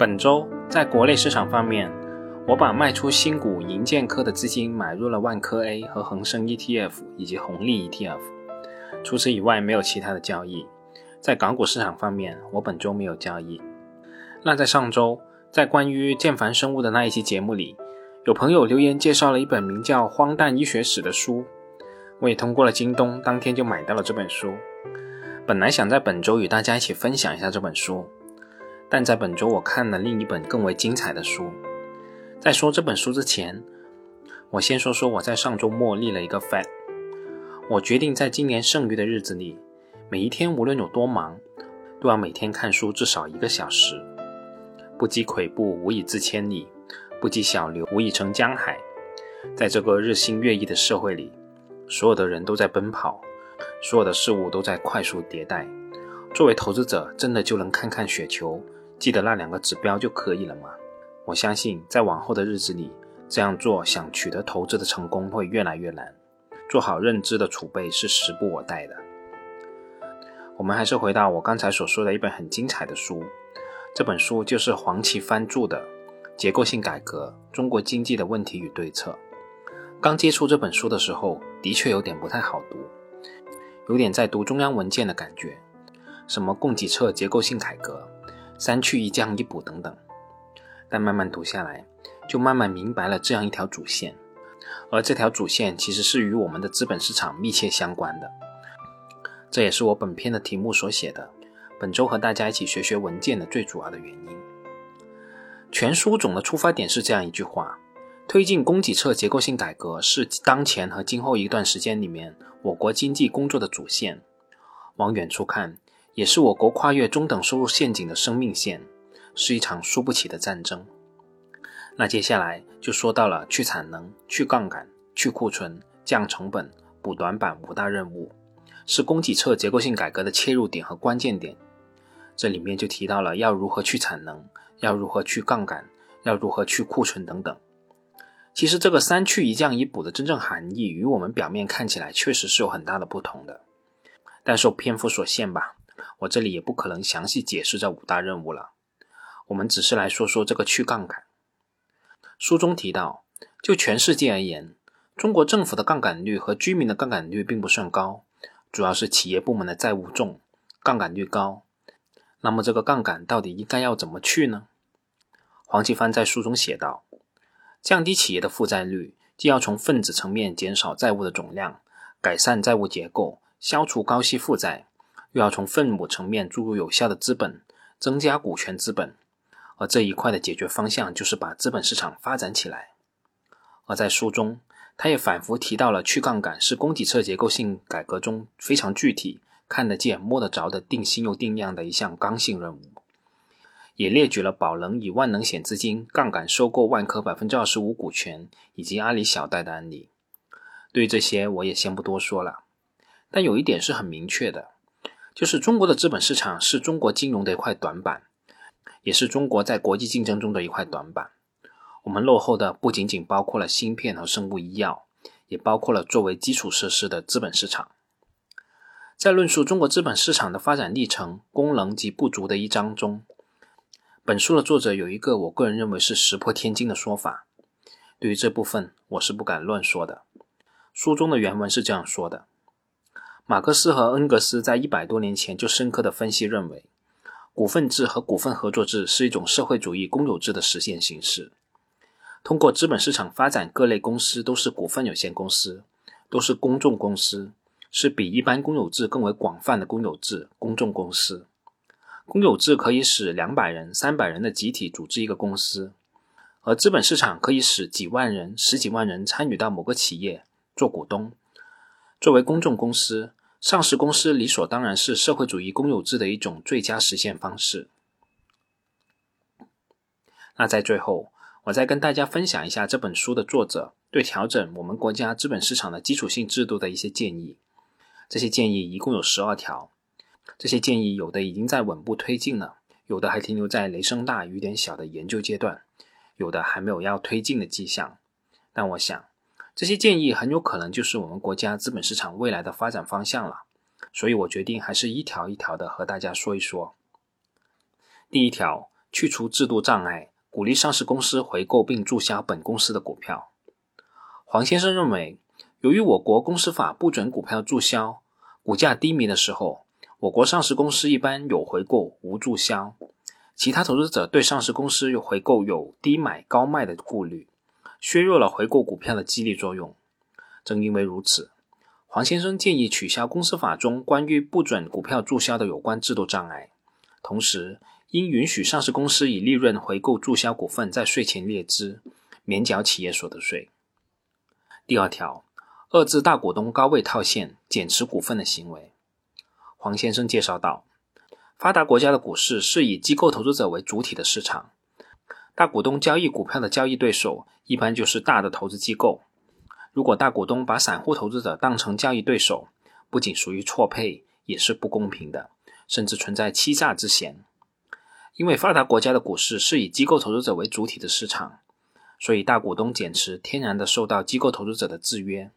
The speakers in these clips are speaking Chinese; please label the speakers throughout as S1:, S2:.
S1: 本周在国内市场方面，我把卖出新股银建科的资金买入了万科 A 和恒生 ETF 以及红利 ETF。除此以外，没有其他的交易。在港股市场方面，我本周没有交易。那在上周，在关于建凡生物的那一期节目里，有朋友留言介绍了一本名叫《荒诞医学史》的书，我也通过了京东，当天就买到了这本书。本来想在本周与大家一起分享一下这本书，但在本周我看了另一本更为精彩的书。在说这本书之前，我先说说我在上周末立了一个 flag，我决定在今年剩余的日子里，每一天无论有多忙，都要每天看书至少一个小时。不积跬步，无以至千里；不积小流，无以成江海。在这个日新月异的社会里，所有的人都在奔跑。所有的事物都在快速迭代。作为投资者，真的就能看看雪球，记得那两个指标就可以了吗？我相信，在往后的日子里，这样做想取得投资的成功会越来越难。做好认知的储备是时不我待的。我们还是回到我刚才所说的一本很精彩的书，这本书就是黄奇帆著的《结构性改革：中国经济的问题与对策》。刚接触这本书的时候，的确有点不太好读。有点在读中央文件的感觉，什么供给侧结构性改革、三去一降一补等等。但慢慢读下来，就慢慢明白了这样一条主线，而这条主线其实是与我们的资本市场密切相关的。这也是我本篇的题目所写的。本周和大家一起学学文件的最主要的原因。全书总的出发点是这样一句话。推进供给侧结构性改革是当前和今后一段时间里面我国经济工作的主线。往远处看，也是我国跨越中等收入陷阱的生命线，是一场输不起的战争。那接下来就说到了去产能、去杠杆、去库存、降成本、补短板五大任务，是供给侧结构性改革的切入点和关键点。这里面就提到了要如何去产能，要如何去杠杆，要如何去库存等等。其实这个三去一降一补的真正含义，与我们表面看起来确实是有很大的不同的。但受篇幅所限吧，我这里也不可能详细解释这五大任务了。我们只是来说说这个去杠杆。书中提到，就全世界而言，中国政府的杠杆率和居民的杠杆率并不算高，主要是企业部门的债务重，杠杆率高。那么这个杠杆到底应该要怎么去呢？黄奇帆在书中写道。降低企业的负债率，既要从分子层面减少债务的总量，改善债务结构，消除高息负债，又要从分母层面注入有效的资本，增加股权资本。而这一块的解决方向就是把资本市场发展起来。而在书中，他也反复提到了去杠杆是供给侧结构性改革中非常具体、看得见、摸得着的定心又定量的一项刚性任务。也列举了宝能以万能险资金杠杆收购万科百分之二十五股权，以及阿里小贷的案例。对于这些，我也先不多说了。但有一点是很明确的，就是中国的资本市场是中国金融的一块短板，也是中国在国际竞争中的一块短板。我们落后的不仅仅包括了芯片和生物医药，也包括了作为基础设施的资本市场。在论述中国资本市场的发展历程、功能及不足的一章中。本书的作者有一个我个人认为是石破天惊的说法，对于这部分我是不敢乱说的。书中的原文是这样说的：马克思和恩格斯在一百多年前就深刻的分析认为，股份制和股份合作制是一种社会主义公有制的实现形式。通过资本市场发展各类公司都是股份有限公司，都是公众公司，是比一般公有制更为广泛的公有制公众公司。公有制可以使两百人、三百人的集体组织一个公司，而资本市场可以使几万人、十几万人参与到某个企业做股东。作为公众公司，上市公司理所当然是社会主义公有制的一种最佳实现方式。那在最后，我再跟大家分享一下这本书的作者对调整我们国家资本市场的基础性制度的一些建议。这些建议一共有十二条。这些建议有的已经在稳步推进了，有的还停留在雷声大雨点小的研究阶段，有的还没有要推进的迹象。但我想，这些建议很有可能就是我们国家资本市场未来的发展方向了。所以我决定还是一条一条的和大家说一说。第一条去除制度障碍，鼓励上市公司回购并注销本公司的股票。黄先生认为，由于我国公司法不准股票注销，股价低迷的时候，我国上市公司一般有回购无注销，其他投资者对上市公司有回购有低买高卖的顾虑，削弱了回购股票的激励作用。正因为如此，黄先生建议取消公司法中关于不准股票注销的有关制度障碍，同时应允许上市公司以利润回购注销股份，在税前列支，免缴企业所得税。第二条，遏制大股东高位套现、减持股份的行为。黄先生介绍道，发达国家的股市是以机构投资者为主体的市场，大股东交易股票的交易对手一般就是大的投资机构。如果大股东把散户投资者当成交易对手，不仅属于错配，也是不公平的，甚至存在欺诈之嫌。因为发达国家的股市是以机构投资者为主体的市场。所以，大股东减持天然的受到机构投资者的制约，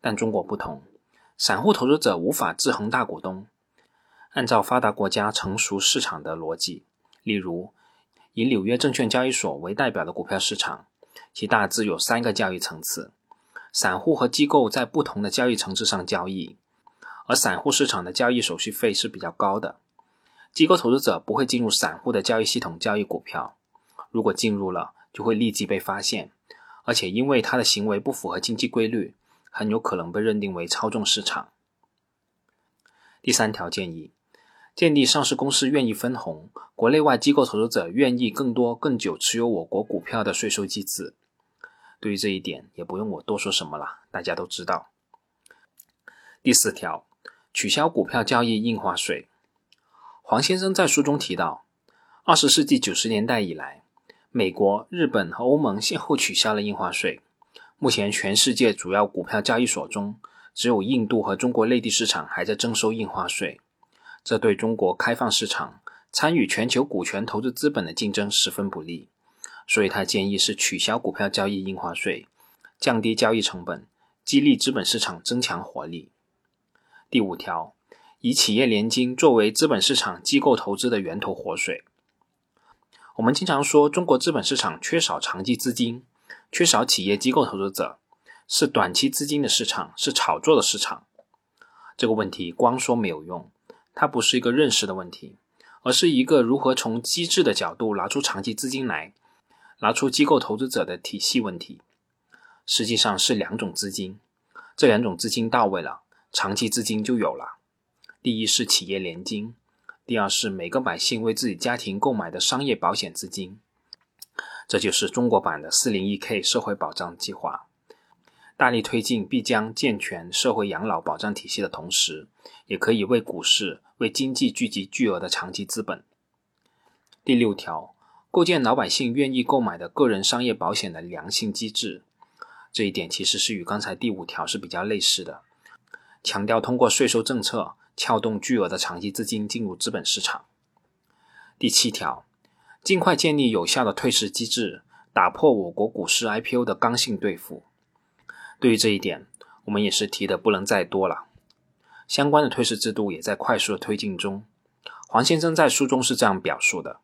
S1: 但中国不同，散户投资者无法制衡大股东。按照发达国家成熟市场的逻辑，例如以纽约证券交易所为代表的股票市场，其大致有三个交易层次，散户和机构在不同的交易层次上交易，而散户市场的交易手续费是比较高的，机构投资者不会进入散户的交易系统交易股票，如果进入了。就会立即被发现，而且因为他的行为不符合经济规律，很有可能被认定为操纵市场。第三条建议，建立上市公司愿意分红，国内外机构投资者愿意更多更久持有我国股票的税收机制。对于这一点，也不用我多说什么了，大家都知道。第四条，取消股票交易印花税。黄先生在书中提到，二十世纪九十年代以来。美国、日本和欧盟先后取消了印花税。目前，全世界主要股票交易所中，只有印度和中国内地市场还在征收印花税。这对中国开放市场、参与全球股权投资资本的竞争十分不利。所以他建议是取消股票交易印花税，降低交易成本，激励资本市场增强活力。第五条，以企业年金作为资本市场机构投资的源头活水。我们经常说，中国资本市场缺少长期资金，缺少企业机构投资者，是短期资金的市场，是炒作的市场。这个问题光说没有用，它不是一个认识的问题，而是一个如何从机制的角度拿出长期资金来，拿出机构投资者的体系问题。实际上是两种资金，这两种资金到位了，长期资金就有了。第一是企业年金。第二是每个百姓为自己家庭购买的商业保险资金，这就是中国版的 401k 社会保障计划，大力推进必将健全社会养老保障体系的同时，也可以为股市、为经济聚集巨额的长期资本。第六条，构建老百姓愿意购买的个人商业保险的良性机制，这一点其实是与刚才第五条是比较类似的，强调通过税收政策。撬动巨额的长期资金进入资本市场。第七条，尽快建立有效的退市机制，打破我国股市 IPO 的刚性兑付。对于这一点，我们也是提的不能再多了。相关的退市制度也在快速的推进中。黄先生在书中是这样表述的：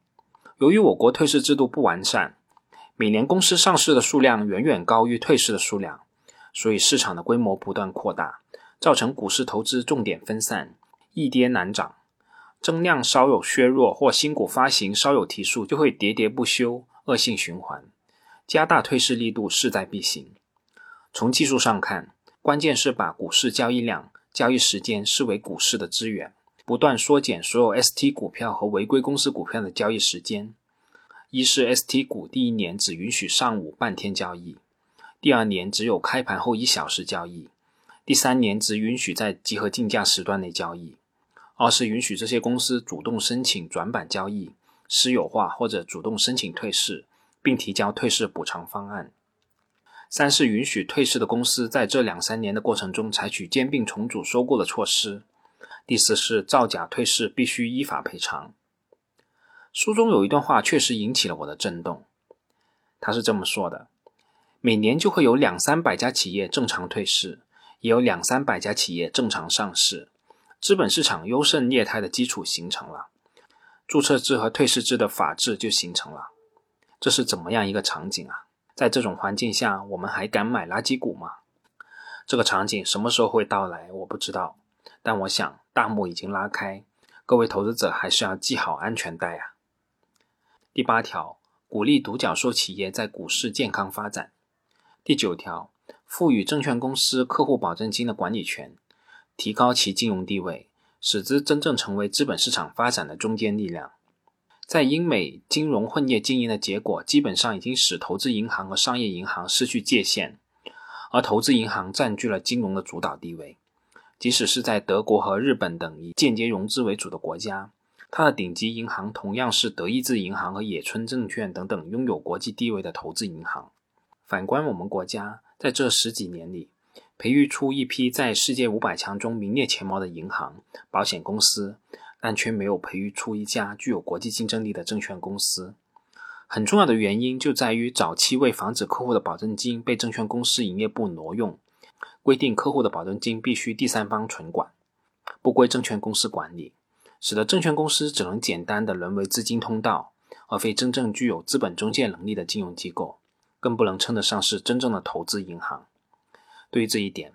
S1: 由于我国退市制度不完善，每年公司上市的数量远远高于退市的数量，所以市场的规模不断扩大，造成股市投资重点分散。易跌难涨，增量稍有削弱或新股发行稍有提速，就会喋喋不休，恶性循环。加大退市力度势在必行。从技术上看，关键是把股市交易量、交易时间视为股市的资源，不断缩减所有 ST 股票和违规公司股票的交易时间。一是 ST 股第一年只允许上午半天交易，第二年只有开盘后一小时交易，第三年只允许在集合竞价时段内交易。二是允许这些公司主动申请转板交易、私有化或者主动申请退市，并提交退市补偿方案。三是允许退市的公司在这两三年的过程中采取兼并重组收购的措施。第四是造假退市必须依法赔偿。书中有一段话确实引起了我的震动，他是这么说的：每年就会有两三百家企业正常退市，也有两三百家企业正常上市。资本市场优胜劣汰的基础形成了，注册制和退市制的法制就形成了。这是怎么样一个场景啊？在这种环境下，我们还敢买垃圾股吗？这个场景什么时候会到来，我不知道。但我想大幕已经拉开，各位投资者还是要系好安全带啊。第八条，鼓励独角兽企业在股市健康发展。第九条，赋予证券公司客户保证金的管理权，提高其金融地位，使之真正成为资本市场发展的中坚力量。在英美金融混业经营的结果，基本上已经使投资银行和商业银行失去界限，而投资银行占据了金融的主导地位。即使是在德国和日本等以间接融资为主的国家。它的顶级银行同样是德意志银行和野村证券等等拥有国际地位的投资银行。反观我们国家，在这十几年里，培育出一批在世界五百强中名列前茅的银行、保险公司，但却没有培育出一家具有国际竞争力的证券公司。很重要的原因就在于早期为防止客户的保证金被证券公司营业部挪用，规定客户的保证金必须第三方存管，不归证券公司管理。使得证券公司只能简单的沦为资金通道，而非真正具有资本中介能力的金融机构，更不能称得上是真正的投资银行。对于这一点，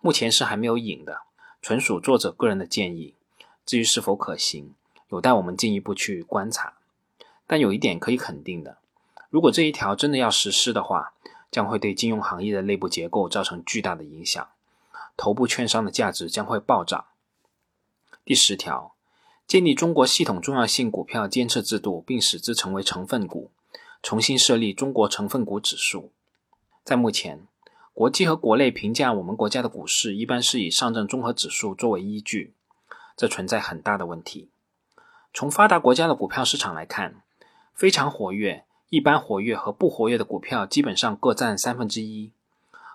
S1: 目前是还没有影的，纯属作者个人的建议。至于是否可行，有待我们进一步去观察。但有一点可以肯定的，如果这一条真的要实施的话，将会对金融行业的内部结构造成巨大的影响，头部券商的价值将会暴涨。第十条。建立中国系统重要性股票监测制度，并使之成为成分股，重新设立中国成分股指数。在目前，国际和国内评价我们国家的股市，一般是以上证综合指数作为依据，这存在很大的问题。从发达国家的股票市场来看，非常活跃、一般活跃和不活跃的股票基本上各占三分之一，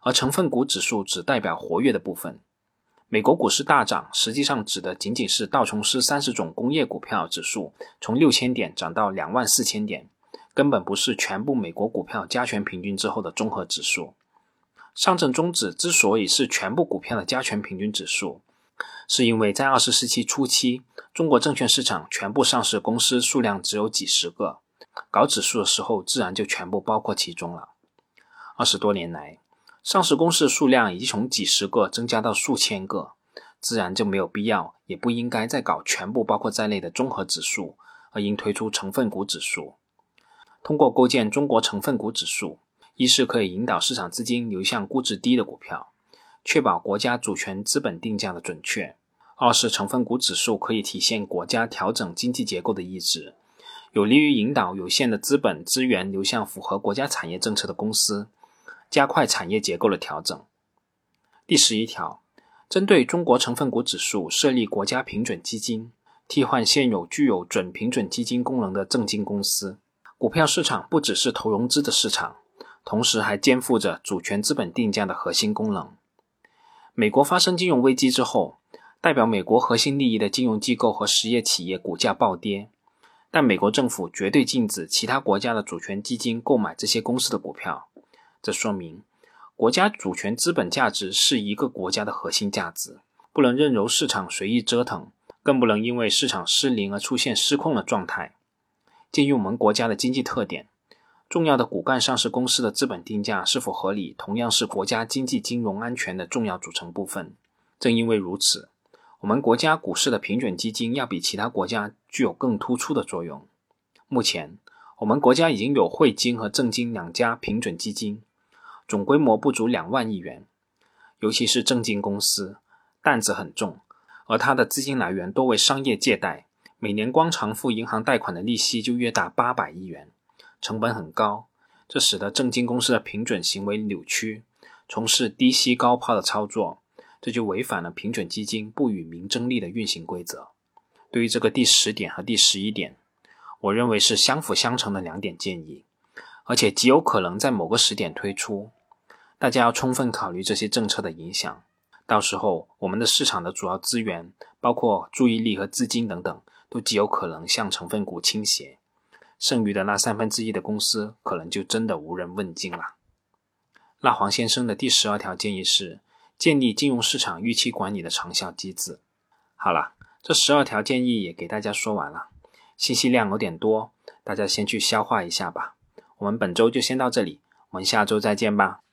S1: 而成分股指数只代表活跃的部分。美国股市大涨，实际上指的仅仅是道琼斯三十种工业股票指数从六千点涨到两万四千点，根本不是全部美国股票加权平均之后的综合指数。上证综指之所以是全部股票的加权平均指数，是因为在二十世纪初期，中国证券市场全部上市公司数量只有几十个，搞指数的时候自然就全部包括其中了。二十多年来。上市公司数量已经从几十个增加到数千个，自然就没有必要，也不应该再搞全部包括在内的综合指数，而应推出成分股指数。通过构建中国成分股指数，一是可以引导市场资金流向估值低的股票，确保国家主权资本定价的准确；二是成分股指数可以体现国家调整经济结构的意志，有利于引导有限的资本资源流向符合国家产业政策的公司。加快产业结构的调整。第十一条，针对中国成分股指数设立国家平准基金，替换现有具有准平准基金功能的证金公司。股票市场不只是投融资的市场，同时还肩负着主权资本定价的核心功能。美国发生金融危机之后，代表美国核心利益的金融机构和实业企业股价暴跌，但美国政府绝对禁止其他国家的主权基金购买这些公司的股票。这说明，国家主权资本价值是一个国家的核心价值，不能任由市场随意折腾，更不能因为市场失灵而出现失控的状态。鉴于我们国家的经济特点，重要的骨干上市公司的资本定价是否合理，同样是国家经济金融安全的重要组成部分。正因为如此，我们国家股市的平准基金要比其他国家具有更突出的作用。目前，我们国家已经有汇金和证金两家平准基金。总规模不足两万亿元，尤其是证金公司担子很重，而它的资金来源多为商业借贷，每年光偿付银行贷款的利息就约达八百亿元，成本很高，这使得证金公司的平准行为扭曲，从事低息高抛的操作，这就违反了平准基金不与民争利的运行规则。对于这个第十点和第十一点，我认为是相辅相成的两点建议。而且极有可能在某个时点推出，大家要充分考虑这些政策的影响。到时候，我们的市场的主要资源，包括注意力和资金等等，都极有可能向成分股倾斜，剩余的那三分之一的公司，可能就真的无人问津了。那黄先生的第十二条建议是建立金融市场预期管理的长效机制。好了，这十二条建议也给大家说完了。信息量有点多，大家先去消化一下吧。我们本周就先到这里，我们下周再见吧。